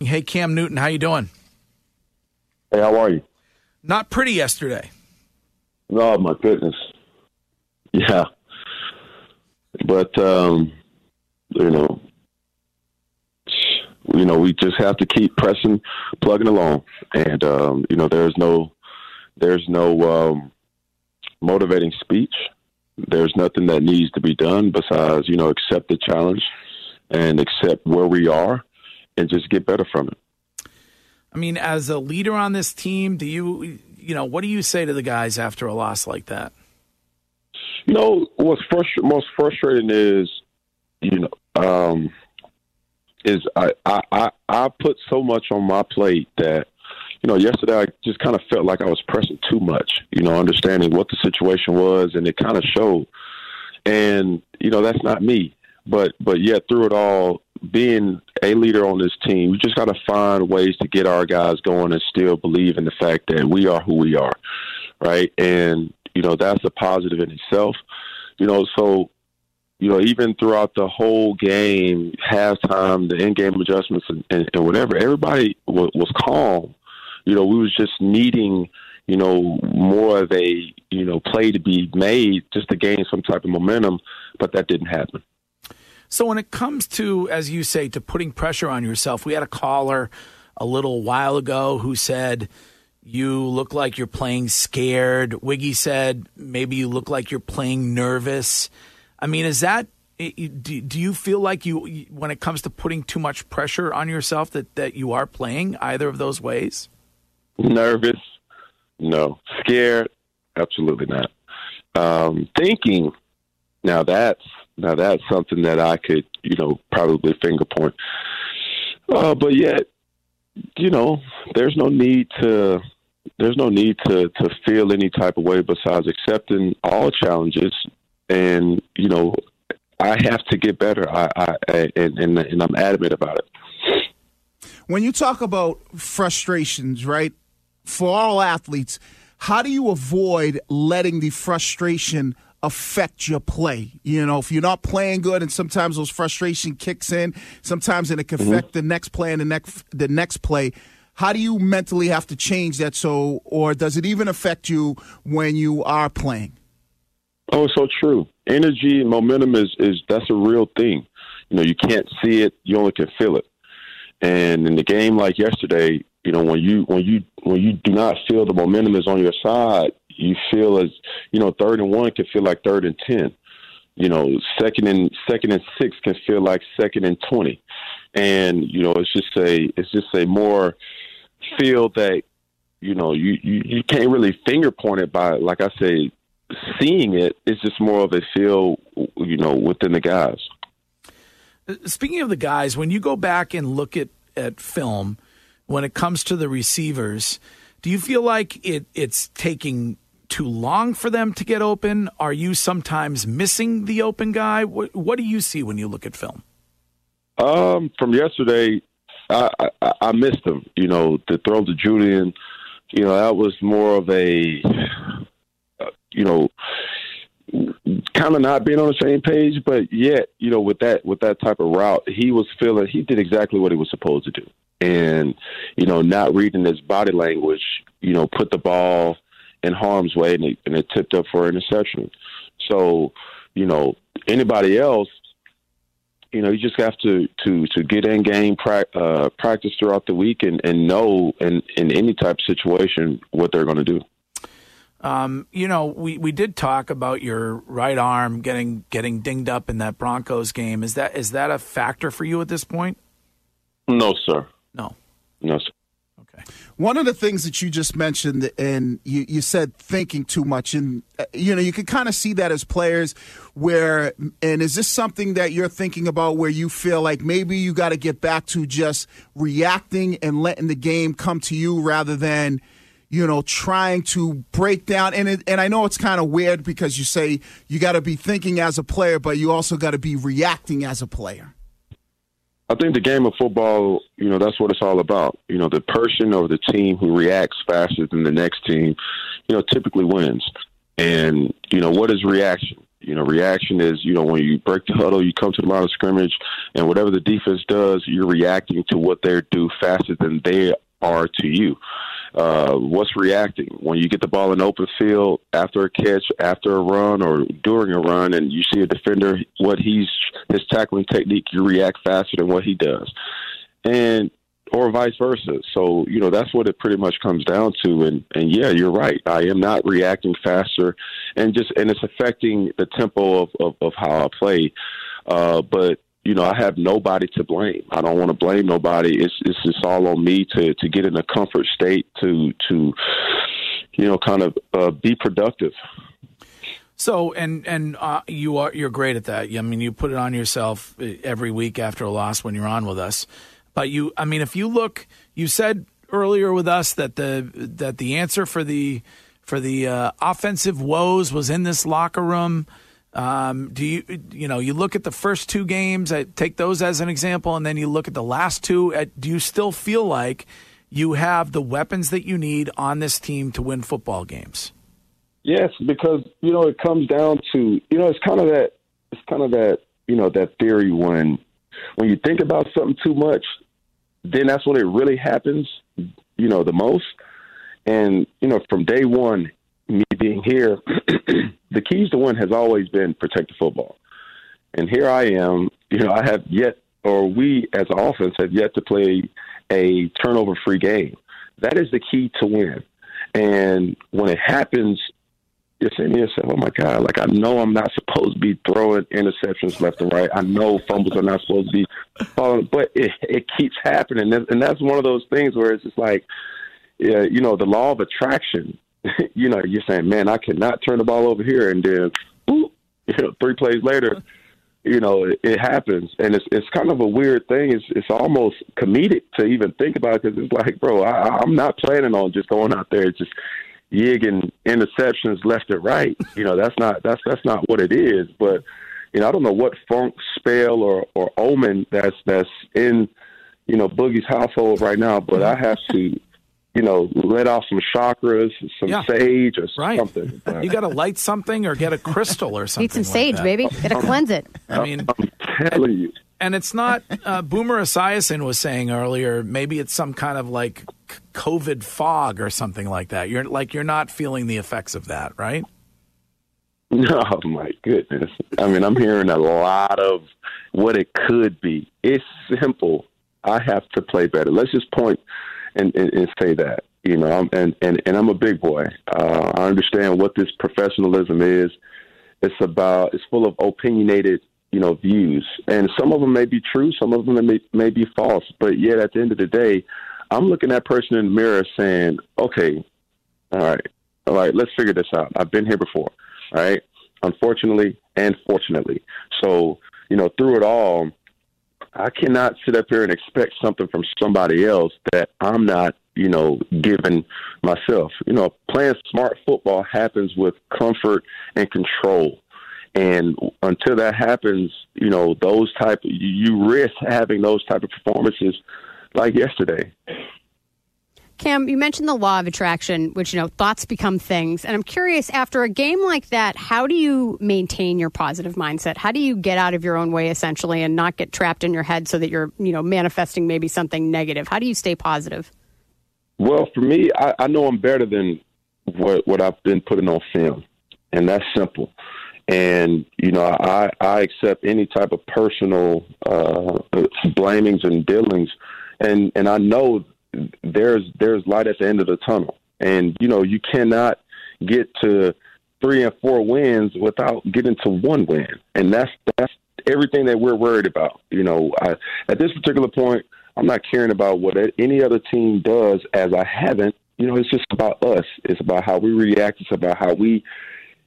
Hey, Cam Newton, how you doing? Hey, how are you? Not pretty yesterday. Oh my goodness. Yeah. But um, you know, you know, we just have to keep pressing, plugging along, and um, you know, there's no, there's no um, motivating speech. There's nothing that needs to be done besides you know accept the challenge and accept where we are, and just get better from it. I mean, as a leader on this team, do you, you know, what do you say to the guys after a loss like that? You know, what's frust- most frustrating is, you know, um, is I, I, I put so much on my plate that, you know, yesterday I just kind of felt like I was pressing too much, you know, understanding what the situation was, and it kind of showed. And, you know, that's not me. But, but yet through it all, being a leader on this team, we just got to find ways to get our guys going and still believe in the fact that we are who we are, right? And you know that's a positive in itself. You know, so you know even throughout the whole game, halftime, the in-game adjustments, and, and, and whatever, everybody was, was calm. You know, we was just needing you know, more of a, you know, play to be made just to gain some type of momentum, but that didn't happen. So when it comes to, as you say, to putting pressure on yourself, we had a caller a little while ago who said you look like you're playing scared. Wiggy said maybe you look like you're playing nervous. I mean, is that do you feel like you when it comes to putting too much pressure on yourself that that you are playing either of those ways? Nervous, no. Scared, absolutely not. Um, thinking, now that's now that's something that I could, you know, probably finger point. Uh, but yet, you know, there's no need to there's no need to to feel any type of way besides accepting all challenges, and you know, I have to get better. I, I and, and and I'm adamant about it. When you talk about frustrations, right, for all athletes, how do you avoid letting the frustration affect your play. You know, if you're not playing good, and sometimes those frustration kicks in, sometimes it can mm-hmm. affect mm-hmm. the next play and the next the next play. How do you mentally have to change that? So, or does it even affect you when you are playing? Oh, so true. Energy momentum is is that's a real thing. You know, you can't see it; you only can feel it. And in the game like yesterday, you know, when you when you when you do not feel the momentum is on your side, you feel as you know third and one can feel like third and ten. You know, second and second and six can feel like second and twenty, and you know it's just a it's just a more feel that you know you you, you can't really finger point it by like I say seeing it. It's just more of a feel you know within the guys. Speaking of the guys, when you go back and look at at film, when it comes to the receivers, do you feel like it it's taking too long for them to get open? Are you sometimes missing the open guy? What, what do you see when you look at film? Um, from yesterday, I, I, I missed him. You know, the throw to Julian, you know, that was more of a, you know, kind of not being on the same page, but yet, you know, with that with that type of route, he was feeling he did exactly what he was supposed to do, and you know, not reading his body language, you know, put the ball in harm's way, and it, and it tipped up for an interception. So, you know, anybody else, you know, you just have to to to get in game pra- uh, practice throughout the week and and know in in any type of situation what they're going to do. Um, you know, we, we did talk about your right arm getting getting dinged up in that Broncos game. Is that is that a factor for you at this point? No, sir. No. No, sir. One of the things that you just mentioned, and you, you said thinking too much, and uh, you know you can kind of see that as players. Where and is this something that you're thinking about where you feel like maybe you got to get back to just reacting and letting the game come to you rather than you know trying to break down and it, and I know it's kind of weird because you say you got to be thinking as a player, but you also got to be reacting as a player. I think the game of football, you know, that's what it's all about. You know, the person or the team who reacts faster than the next team, you know, typically wins. And, you know, what is reaction? You know, reaction is, you know, when you break the huddle, you come to the line of scrimmage, and whatever the defense does, you're reacting to what they do faster than they are to you. Uh, what's reacting when you get the ball in open field after a catch, after a run, or during a run, and you see a defender, what he's his tackling technique, you react faster than what he does, and or vice versa. So you know that's what it pretty much comes down to. And and yeah, you're right. I am not reacting faster, and just and it's affecting the tempo of of, of how I play. Uh, but you know, I have nobody to blame. I don't want to blame nobody. It's it's just all on me to to get in a comfort state to to you know kind of uh, be productive. So and and uh, you are you're great at that. I mean, you put it on yourself every week after a loss when you're on with us. But you, I mean, if you look, you said earlier with us that the that the answer for the for the uh, offensive woes was in this locker room. Um, do you you know you look at the first two games? I take those as an example, and then you look at the last two. At, uh, do you still feel like you have the weapons that you need on this team to win football games? Yes, because you know it comes down to you know it's kind of that it's kind of that you know that theory when when you think about something too much, then that's when it really happens, you know, the most. And, you know, from day one, me being here, the keys to win has always been protect the football. And here I am, you know, I have yet, or we as an offense have yet to play a turnover free game. That is the key to win. And when it happens, you're saying to yourself, "Oh my God!" Like I know I'm not supposed to be throwing interceptions left and right. I know fumbles are not supposed to be falling, but it it keeps happening, and that's one of those things where it's just like, yeah, you know, the law of attraction. you know, you're saying, "Man, I cannot turn the ball over here," and then, boop, you know, three plays later, you know, it, it happens, and it's it's kind of a weird thing. It's it's almost comedic to even think about because it's like, bro, I, I'm not planning on just going out there just yigging interceptions left and right. You know, that's not that's that's not what it is. But you know, I don't know what funk spell or or omen that's that's in you know Boogie's household right now. But I have to. You know, let off some chakras, some yeah. sage, or right. something. you got to light something or get a crystal or something. Need some like sage, that. baby. Got to cleanse it. I mean, I'm telling you and it's not uh, Boomer Esiason was saying earlier. Maybe it's some kind of like COVID fog or something like that. You're like you're not feeling the effects of that, right? Oh my goodness! I mean, I'm hearing a lot of what it could be. It's simple. I have to play better. Let's just point and, and, and say that. You know, I'm, and, and and I'm a big boy. Uh, I understand what this professionalism is. It's about. It's full of opinionated you know views, and some of them may be true, some of them may may be false. But yet, at the end of the day, I'm looking at person in the mirror saying, "Okay, all right, all right, let's figure this out. I've been here before, all right. Unfortunately and fortunately, so you know through it all." I cannot sit up here and expect something from somebody else that I'm not, you know, giving myself. You know, playing smart football happens with comfort and control. And until that happens, you know, those type you risk having those type of performances like yesterday. Cam, you mentioned the law of attraction, which, you know, thoughts become things. And I'm curious, after a game like that, how do you maintain your positive mindset? How do you get out of your own way, essentially, and not get trapped in your head so that you're, you know, manifesting maybe something negative? How do you stay positive? Well, for me, I, I know I'm better than what, what I've been putting on film. And that's simple and you know I I accept any type of personal uh, blamings and dealings, and and I know there's there's light at the end of the tunnel, and you know you cannot get to three and four wins without getting to one win, and that's that's everything that we're worried about. You know, I, at this particular point, I'm not caring about what any other team does, as I haven't. You know, it's just about us. It's about how we react. It's about how we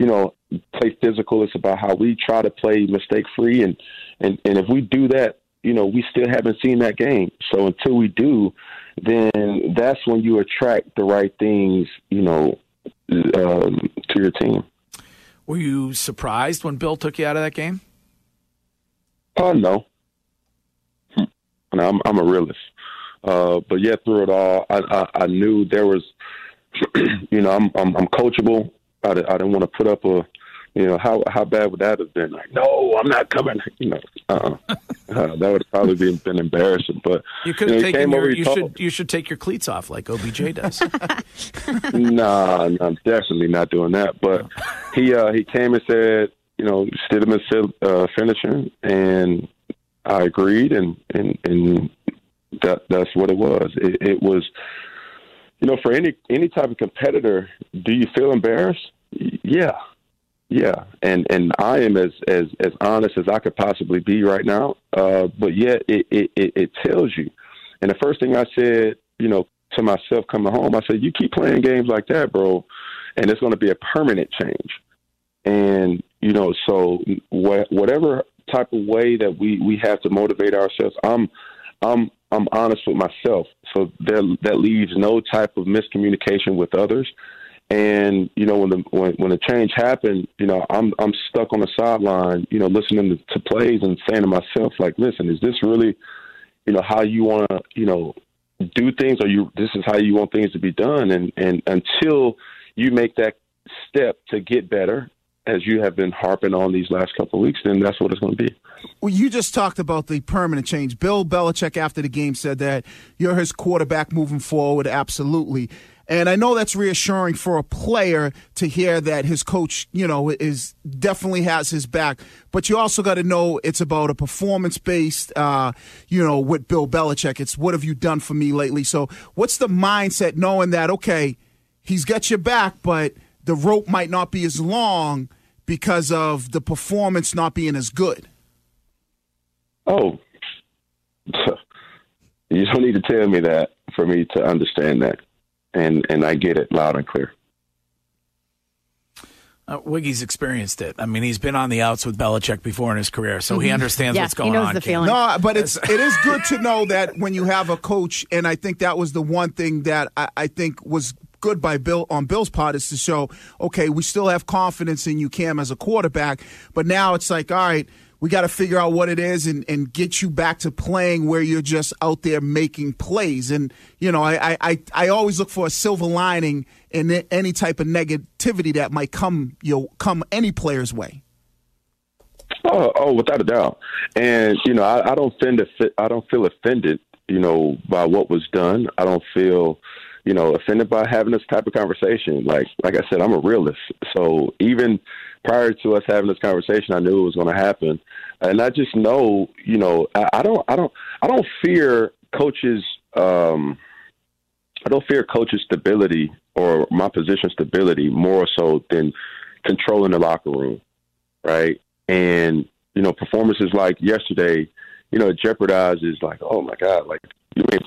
you know, play physical. It's about how we try to play mistake free, and and and if we do that, you know, we still haven't seen that game. So until we do, then that's when you attract the right things, you know, um, to your team. Were you surprised when Bill took you out of that game? Uh, no. Hmm. I'm I'm a realist. Uh, but yeah, through it all, I, I, I knew there was, you know, I'm, I'm, I'm coachable. I, I didn't want to put up a You know, how how bad would that have been? Like, no, I'm not coming. You know, uh, uh that would probably be, been embarrassing. But you could have you know, taken your. You talked. should you should take your cleats off like OBJ does. nah, nah, I'm definitely not doing that. But he uh, he came and said, you know, Stidham is uh, finishing, and I agreed, and and and that that's what it was. It, it was, you know, for any any type of competitor, do you feel embarrassed? Yeah, yeah, and and I am as as as honest as I could possibly be right now. Uh, but yet, it, it it tells you. And the first thing I said, you know, to myself coming home, I said, "You keep playing games like that, bro, and it's going to be a permanent change." And you know, so wh- whatever type of way that we we have to motivate ourselves, I'm I'm I'm honest with myself. So there, that leaves no type of miscommunication with others. And you know, when the when when the change happened, you know, I'm I'm stuck on the sideline, you know, listening to, to plays and saying to myself, like, listen, is this really, you know, how you want to, you know, do things, or you this is how you want things to be done? And and until you make that step to get better, as you have been harping on these last couple of weeks, then that's what it's going to be. Well, you just talked about the permanent change. Bill Belichick, after the game, said that you're his quarterback moving forward. Absolutely. And I know that's reassuring for a player to hear that his coach, you know, is definitely has his back. But you also got to know it's about a performance based, uh, you know, with Bill Belichick. It's what have you done for me lately? So what's the mindset knowing that, okay, he's got your back, but the rope might not be as long because of the performance not being as good? Oh, you don't need to tell me that for me to understand that and and I get it loud and clear. Uh, Wiggy's experienced it. I mean, he's been on the outs with Belichick before in his career, so he Mhm. understands Yeah, what's he going knows on. the Kim. feeling. No, but it's it is good to know that when you have a coach, and I think that was the one thing that I, I think was good by Bill on Bill's part is to show, okay, we still have confidence in you, Cam, as a quarterback, but now it's like, all right, we got to figure out what it is and, and get you back to playing where you're just out there making plays. And you know, I I, I always look for a silver lining in any type of negativity that might come you know, come any player's way. Oh, oh, without a doubt. And you know, I, I don't offend. I don't feel offended. You know, by what was done. I don't feel, you know, offended by having this type of conversation. Like, like I said, I'm a realist. So even prior to us having this conversation, I knew it was going to happen, and I just know, you know, I, I don't, I don't, I don't fear coaches. Um, I don't fear coaches' stability or my position stability more so than controlling the locker room, right? And you know, performances like yesterday, you know, jeopardizes like, oh my god, like you mean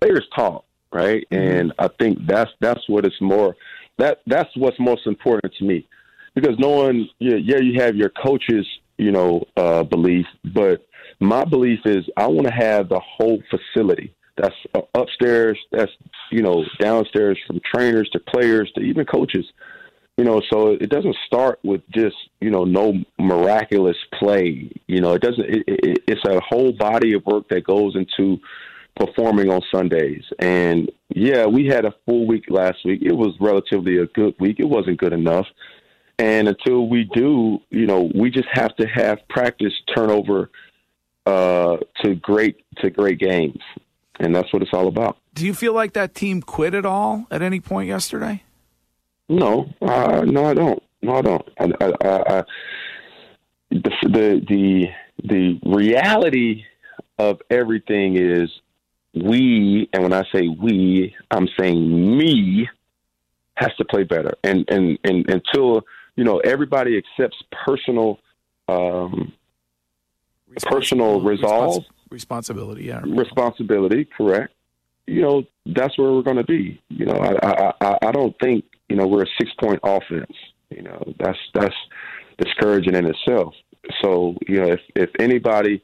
players talk, right? And I think that's that's what it's more that that's what's most important to me because knowing yeah, yeah you have your coaches you know uh, belief, but my belief is I want to have the whole facility. That's uh, upstairs. That's you know downstairs from trainers to players to even coaches. You know, so it doesn't start with just you know no miraculous play. You know, it doesn't. It, it, it's a whole body of work that goes into performing on Sundays. And yeah, we had a full week last week. It was relatively a good week. It wasn't good enough. And until we do, you know, we just have to have practice turnover uh, to great to great games, and that's what it's all about. Do you feel like that team quit at all at any point yesterday? No, uh, no, I don't. No, I don't. I, I, I, the, the the the reality of everything is we, and when I say we, I'm saying me, has to play better, and and and until you know everybody accepts personal um, personal resolve, Respons- responsibility. Yeah, responsibility, correct? You know that's where we're going to be. You know, I, I I I don't think you know we're a six point offense. You know that's that's discouraging in itself. So you know if if anybody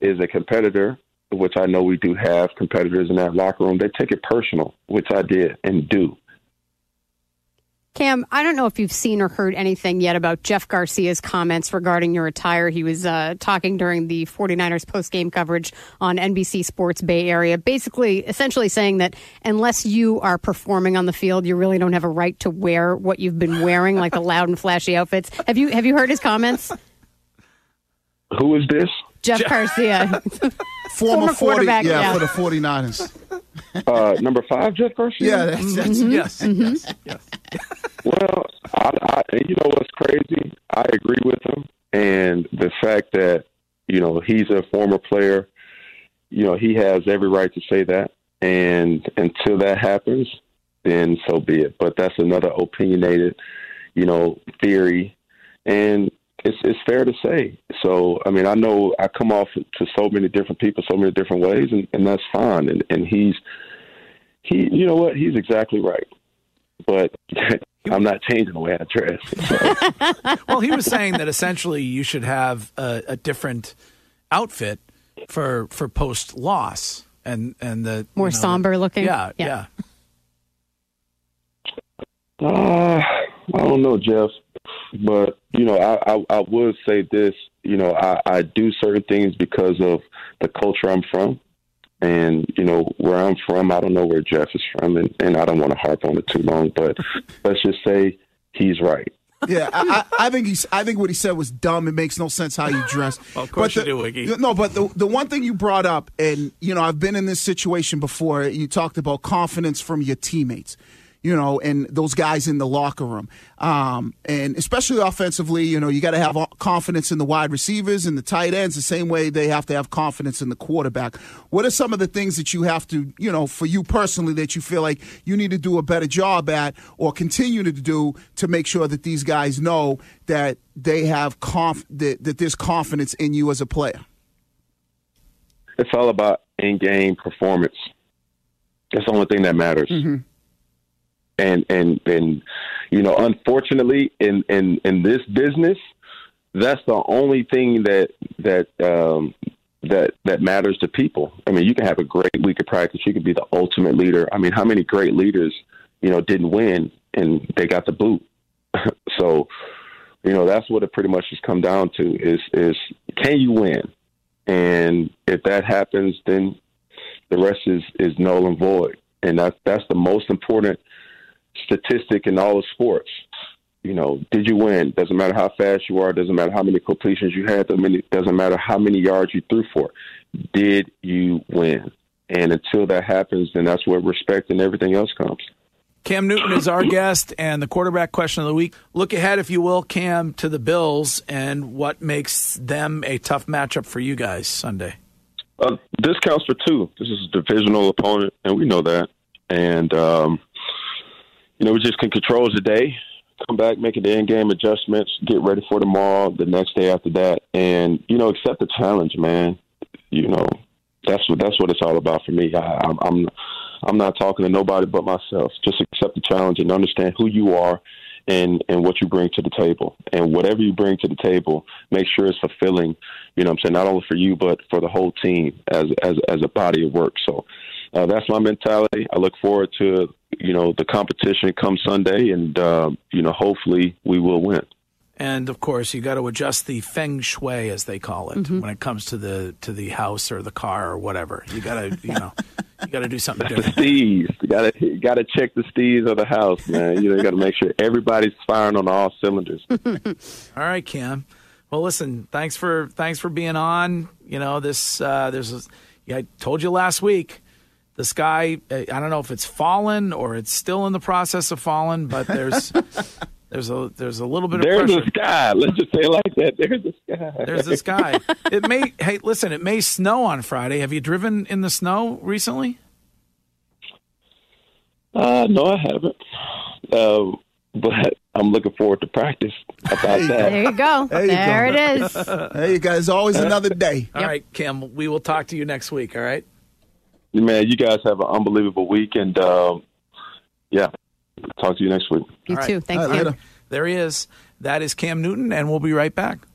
is a competitor, which I know we do have competitors in that locker room, they take it personal, which I did and do. Cam, I don't know if you've seen or heard anything yet about Jeff Garcia's comments regarding your attire. He was uh, talking during the 49ers post game coverage on NBC Sports Bay Area, basically, essentially saying that unless you are performing on the field, you really don't have a right to wear what you've been wearing, like the loud and flashy outfits. Have you have you heard his comments? Who is this? Jeff Garcia, Former, Former 40, quarterback, yeah, yeah. for the 49ers. Uh, number five, Jeff Garcia. Yeah, that's, that's Yes, yes, yes. Well, I, I, you know what's crazy? I agree with him, and the fact that you know he's a former player, you know he has every right to say that, and until that happens, then so be it. But that's another opinionated, you know, theory, and it's it's fair to say. So I mean, I know I come off to so many different people, so many different ways, and, and that's fine. And and he's he, you know what? He's exactly right. But I'm not changing the way I dress. So. Well, he was saying that essentially you should have a, a different outfit for for post loss and and the more you know, somber looking. Yeah, yeah, Uh, I don't know, Jeff, but you know, I, I I would say this. You know, I, I do certain things because of the culture I'm from, and you know where I'm from. I don't know where Jeff is from, and, and I don't want to harp on it too long. But let's just say he's right. Yeah, I, I, I think he's. I think what he said was dumb. It makes no sense how you dress. Well, of course But you do, Wiggy. No, but the the one thing you brought up, and you know, I've been in this situation before. You talked about confidence from your teammates. You know, and those guys in the locker room, um, and especially offensively, you know, you got to have confidence in the wide receivers and the tight ends the same way they have to have confidence in the quarterback. What are some of the things that you have to, you know, for you personally, that you feel like you need to do a better job at, or continue to do to make sure that these guys know that they have conf- that, that there's confidence in you as a player? It's all about in-game performance. That's the only thing that matters. And and and you know, unfortunately, in in in this business, that's the only thing that that um, that that matters to people. I mean, you can have a great week of practice. You can be the ultimate leader. I mean, how many great leaders, you know, didn't win and they got the boot? so, you know, that's what it pretty much has come down to is is can you win? And if that happens, then the rest is is null and void. And that's that's the most important statistic in all of sports. You know, did you win? Doesn't matter how fast you are. Doesn't matter how many completions you had. Doesn't many- doesn't matter how many yards you threw for. Did you win? And until that happens, then that's where respect and everything else comes. Cam Newton is our guest and the quarterback question of the week. Look ahead, if you will, Cam, to the Bills and what makes them a tough matchup for you guys Sunday. Uh, this counts for two. This is a divisional opponent, and we know that. And um, you know, we just can control the day, come back, make the end game adjustments, get ready for tomorrow, the next day after that, and you know, accept the challenge, man. You know, that's what that's what it's all about for me. I, I'm I'm I'm not talking to nobody but myself. Just accept the challenge and understand who you are and and what you bring to the table. And whatever you bring to the table, make sure it's fulfilling. You know, I'm saying not only for you but for the whole team as as as a body of work. So uh, that's my mentality. I look forward to you know the competition come Sunday, and uh, you know hopefully we will win. And of course, you got to adjust the feng shui, as they call it, when it comes to the to the house or the car or whatever. You got to, you know, you got to do something The different. steez, you gotta gotta check the steez of the house, man. You know, you got to make sure everybody's firing on all cylinders. All right, Cam. Well, listen, thanks for thanks for being on. You know, this uh, there's a, yeah, I told you last week. The sky, uh, I don't know if it's fallen or it's still in the process of falling, but there's there's a there's a little bit of There's pressure. a sky. Let's just say it like that. There's a sky. There's the sky. It may. Hey, listen. It may snow on Friday. Have you driven in the snow recently? Uh, no, I haven't. Uh, but I'm looking forward to practice about that. There you go. There There, you go. it is. Hey, you guys, always another day. All right, Kim. We will talk to you next week. All right. Man, you guys have an unbelievable week, and um, yeah, talk to you next week. You All right. too. Thanks, All right, Cam. later. There he is. That is Cam Newton, and we'll be right back.